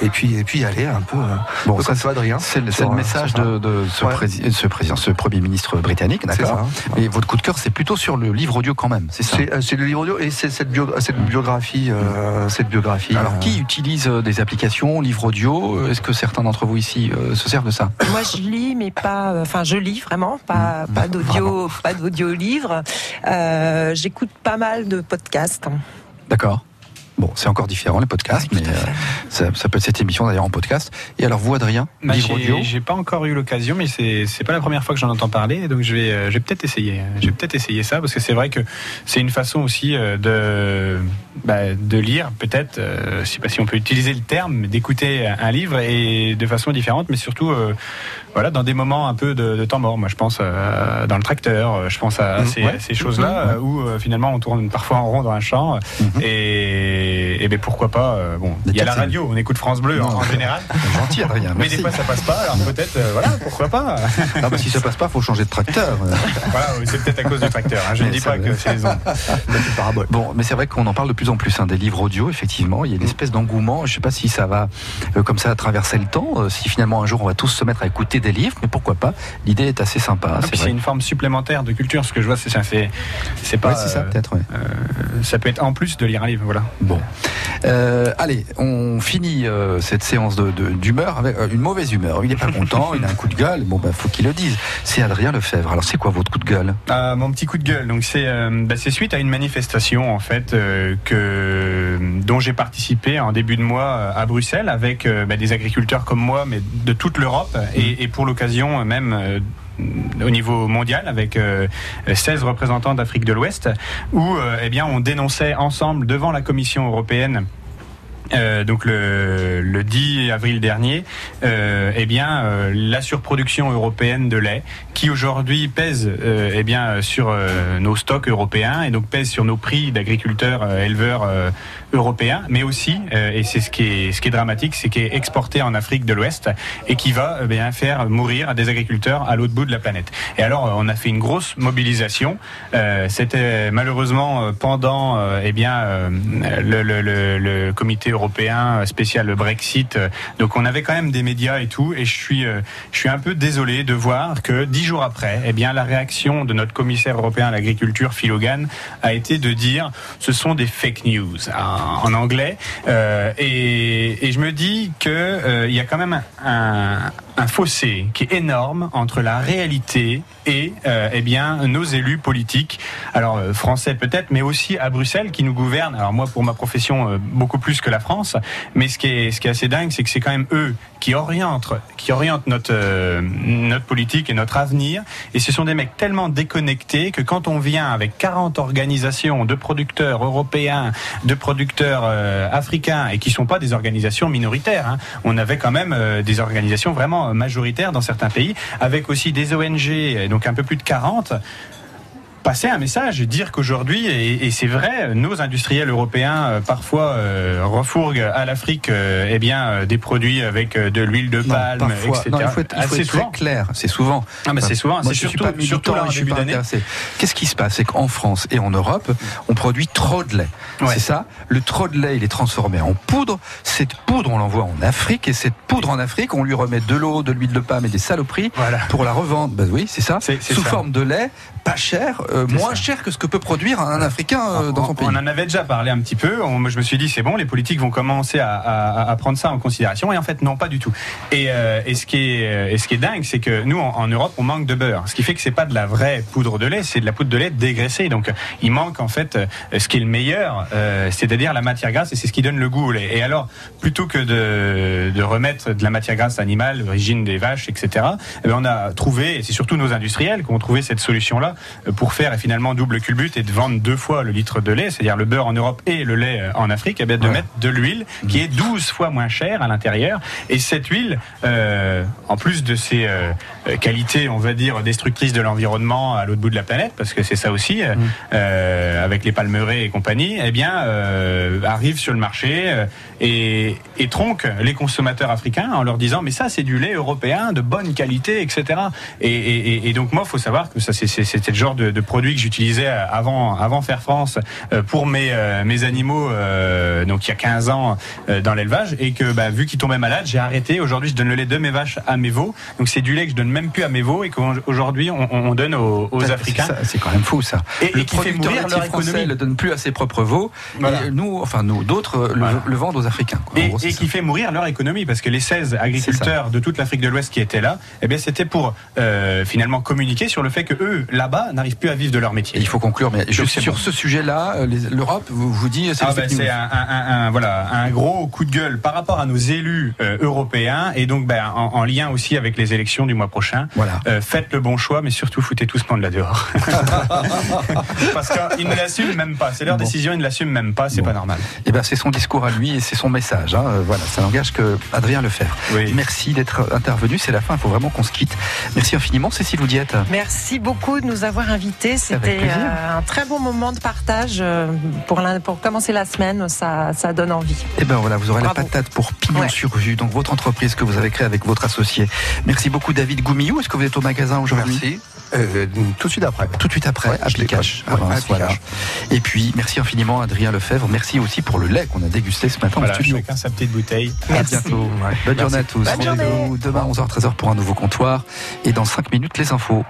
et puis, et puis y aller un peu. euh,
Bon,
peu
ça,
comme ça, Adrien.
C'est le,
euh,
message de, de ce,
Ouais.
prési- ce président, ce premier ministre britannique, d'accord. Et votre coup de cœur, c'est plutôt sur le livre audio quand même, c'est ça.
C'est, euh, le livre audio et c'est cette, bio- cette biographie, euh, cette biographie.
Alors,
euh,
qui utilise des applications, livre audio? Est-ce que certains d'entre vous ici euh, se servent de ça?
Moi, je lis, mais pas. euh, Enfin, je lis vraiment, pas, pas d'audio, pas d'audio livre. Euh, J'écoute pas mal de podcasts.
D'accord. Bon, c'est encore différent les podcasts, mais euh, ça, ça peut être cette émission d'ailleurs en podcast. Et alors vous, Adrien,
Bah,
livre audio
j'ai pas encore eu l'occasion, mais c'est pas la première fois que j'en entends parler, donc je vais euh, je vais peut-être essayer. Je vais peut-être essayer ça parce que c'est vrai que c'est une façon aussi euh, de bah, de lire, peut-être, euh, je sais pas si on peut utiliser le terme, d'écouter un livre et de façon différente, mais surtout euh, voilà dans des moments un peu de, de temps mort. Moi, je pense euh, dans le tracteur, euh, je pense à,
Mmh,
ces,
ouais.
ces choses-là
Mmh, ouais.
euh, où euh, finalement on tourne parfois en rond dans un champ et, et ben pourquoi pas. euh, bon, il y a la radio, on écoute France Bleu en, en général.
Gentil, Adrien.
Mais des fois ça passe pas, alors peut-être, voilà, pourquoi pas.
Ah, bah, si ça passe pas, faut changer de tracteur.
voilà, c'est peut-être à cause du tracteur. hein. Je ne
Mais
dis
ça
pas que c'est les ondes.
Bon, mais c'est vrai qu'on en parle de plus en plus hein, des livres audio. Effectivement, il y a une espèce d'engouement. Je sais pas si ça va comme ça traverser le temps. si finalement un jour on va tous se mettre à écouter des livres, mais pourquoi pas? L'idée est assez sympa.
Ah,
c'est vrai.
c'est une forme supplémentaire de culture. Ce que je vois, c'est ça c'est pas.
Ouais, c'est ça,
euh,
peut-être. ouais.
euh, ça peut être en plus de lire un livre, voilà.
Bon, Euh, allez, on finit euh, cette séance de- de- d'humeur avec une mauvaise humeur. Il n'est pas content, il a un coup de gueule. Bon, bah, faut qu'il le dise. C'est Adrien Lefebvre. Alors, c'est quoi votre coup de gueule?
Euh, mon petit coup de gueule, donc c'est bah, suite à une manifestation en fait que dont j'ai participé en début de mois à Bruxelles avec bah, des agriculteurs comme moi, mais de toute l'Europe et, et pour l'occasion euh, même. euh, au niveau mondial avec euh, 16 représentants d'Afrique de l'Ouest où euh, eh bien on dénonçait ensemble devant la Commission européenne euh, donc le, le 10 avril dernier, euh, eh bien euh, la surproduction européenne de lait, qui aujourd'hui pèse euh, eh bien sur euh, nos stocks européens et donc pèse sur nos prix d'agriculteurs euh, éleveurs européens, mais aussi et c'est ce qui est ce qui est dramatique, c'est qui est exporté en Afrique de l'Ouest et qui va eh bien faire mourir des agriculteurs à l'autre bout de la planète. Et alors on a fait une grosse mobilisation. C'était malheureusement pendant eh bien le, le, le, le comité européen spécial Brexit. Donc on avait quand même des médias et tout, et je suis euh, je suis un peu désolé de voir que dix jours après, eh bien la réaction de notre commissaire européen à l'agriculture Phil Hogan a été de dire ce sont des fake news en, en anglais, Euh, et, et je me dis que euh, y a quand même un, fossé qui est énorme entre la réalité et euh, eh bien nos élus politiques, alors euh, français peut-être, mais aussi à Bruxelles qui nous gouvernent. Alors moi pour ma profession euh, beaucoup plus que la France, mais ce qui est ce assez dingue, c'est que c'est quand même eux qui orientent qui orientent notre euh, notre politique et notre avenir. Et ce sont des mecs tellement déconnectés que quand on vient avec 40 organisations de producteurs européens, de producteurs euh, africains et qui sont pas des organisations minoritaires, hein, on avait quand même euh, des organisations vraiment majoritaires dans certains pays, avec aussi des ONG, donc un peu plus de 40 passer un message, dire qu'aujourd'hui, et, et c'est vrai, nos industriels européens euh, parfois euh, refourguent à l'Afrique euh, eh bien des produits avec de l'huile de palme,
Parfois,
etc.
non, il faut être, il faut
Assez
être très clair. C'est souvent.
Ah, mais c'est souvent. C'est
je suis
surtout-
pas militant
surtout là,
et je suis pas intéressé. Qu'est-ce qui se passe? C'est qu'en France et en Europe, on produit trop de lait. C'est ça? Le trop de lait, il est transformé en poudre. Cette poudre, on l'envoie en Afrique et cette poudre en Afrique, on lui remet de l'eau, de l'huile de palme et des saloperies pour la revendre. Bah oui, c'est ça. Sous
ça.
forme de lait pas cher, euh, moins cher que ce que peut produire un Africain euh, dans son pays.
On en avait déjà parlé un petit peu. On- moi, je me suis dit, c'est bon, les politiques vont commencer à, à- à prendre ça en considération. Et en fait, non, pas du tout. Et, euh, et ce qui est, et ce qui est dingue, c'est que nous, en, en Europe, on manque de beurre. Ce qui fait que c'est pas de la vraie poudre de lait, c'est de la poudre de lait dégraissée. Donc, euh, il manque en fait euh, ce qui est le meilleur, euh, c'est-à-dire la matière grasse, et c'est ce qui donne le goût au lait. Et alors, plutôt que de, de remettre de la matière grasse animale, l'origine des vaches, etc., eh ben, on a trouvé, et c'est surtout nos industriels qui ont trouvé cette solution-là pour faire et finalement double culbute et de vendre deux fois le litre de lait, c'est-à-dire le beurre en Europe et le lait euh, en Afrique, eh bien, de mettre de l'huile qui est 12 fois moins chère à l'intérieur. Et cette huile, euh, en plus de ses euh, qualités, on va dire, destructrices de l'environnement à l'autre bout de la planète, parce que c'est ça aussi, euh, euh, avec les palmeraies et compagnie, eh bien, arrive sur le marché et, et tronque les consommateurs africains en leur disant mais ça c'est du lait européen de bonne qualité, etc. Et, et- et- et donc moi, faut savoir que ça c'était le genre de, de produit que j'utilisais avant avant Faire France euh, pour mes euh, mes animaux, euh, donc il y a 15 ans dans l'élevage et que bah, vu qu'ils tombaient malades, j'ai arrêté. Aujourd'hui, je donne le lait de mes vaches à mes veaux. Donc c'est du lait que je donne même plus à mes veaux et qu'aujourd'hui on, on- on donne aux, Africains.
c'est quand même fou ça.
Et-
le
et qui fait mourir leur économie.
le donne plus à ses propres veaux.
Voilà.
Et nous, enfin nous, d'autres le, le vendent aux Africains. quoi.
Et,
gros,
qui fait mourir leur économie parce que les 16 agriculteurs de toute l'Afrique de l'Ouest qui étaient là, eh bien c'était pour euh, finalement communiquer sur le fait que eux là-bas n'arrivent plus à vivre de leur métier.
Et il faut conclure, mais juste sur
bon.
ce sujet-là, euh, l'Europe vous, vous dit c'est
Ah c'est un, un- un- un- voilà un gros coup de gueule par rapport à nos élus euh, européens et donc ben, en, en lien aussi avec les élections du mois prochain.
Voilà.
Euh, faites le bon choix, mais surtout foutez tout ce monde là dehors. Parce qu'ils ne l'assument même pas. C'est leur décision, ils ne l'assument même pas. C'est pas normal.
Eh ben, c'est son discours à lui et c'est son message. hein. Euh, Voilà, ça n'engage que Adrien Lefebvre. Merci d'être intervenu. C'est la fin. Il faut vraiment qu'on se quitte. Merci infiniment, Cécile Oudiette.
Merci beaucoup de nous avoir invités. C'était euh, un très bon moment de partage euh, pour, la- pour commencer la semaine. Ça, ça donne envie.
Eh ben voilà, vous aurez
Bravo.
la patate pour Pignon sur rue, donc votre entreprise que vous avez créée avec votre associé. Merci beaucoup David Goumillou. Est-ce que vous êtes au magasin aujourd'hui?
Merci. Euh, tout de suite après.
Tout de suite après,
Ouais,
à
Ouais, à
voilà. Et puis, merci infiniment Adrien Lefebvre. Merci aussi pour le lait qu'on a dégusté ce matin
voilà,
studio.
Chacun sa petite bouteille.
À bientôt. Ouais. Bonne journée à tous.
Bonne journée.
Demain 11h 13h pour un nouveau comptoir et dans 5 minutes les infos.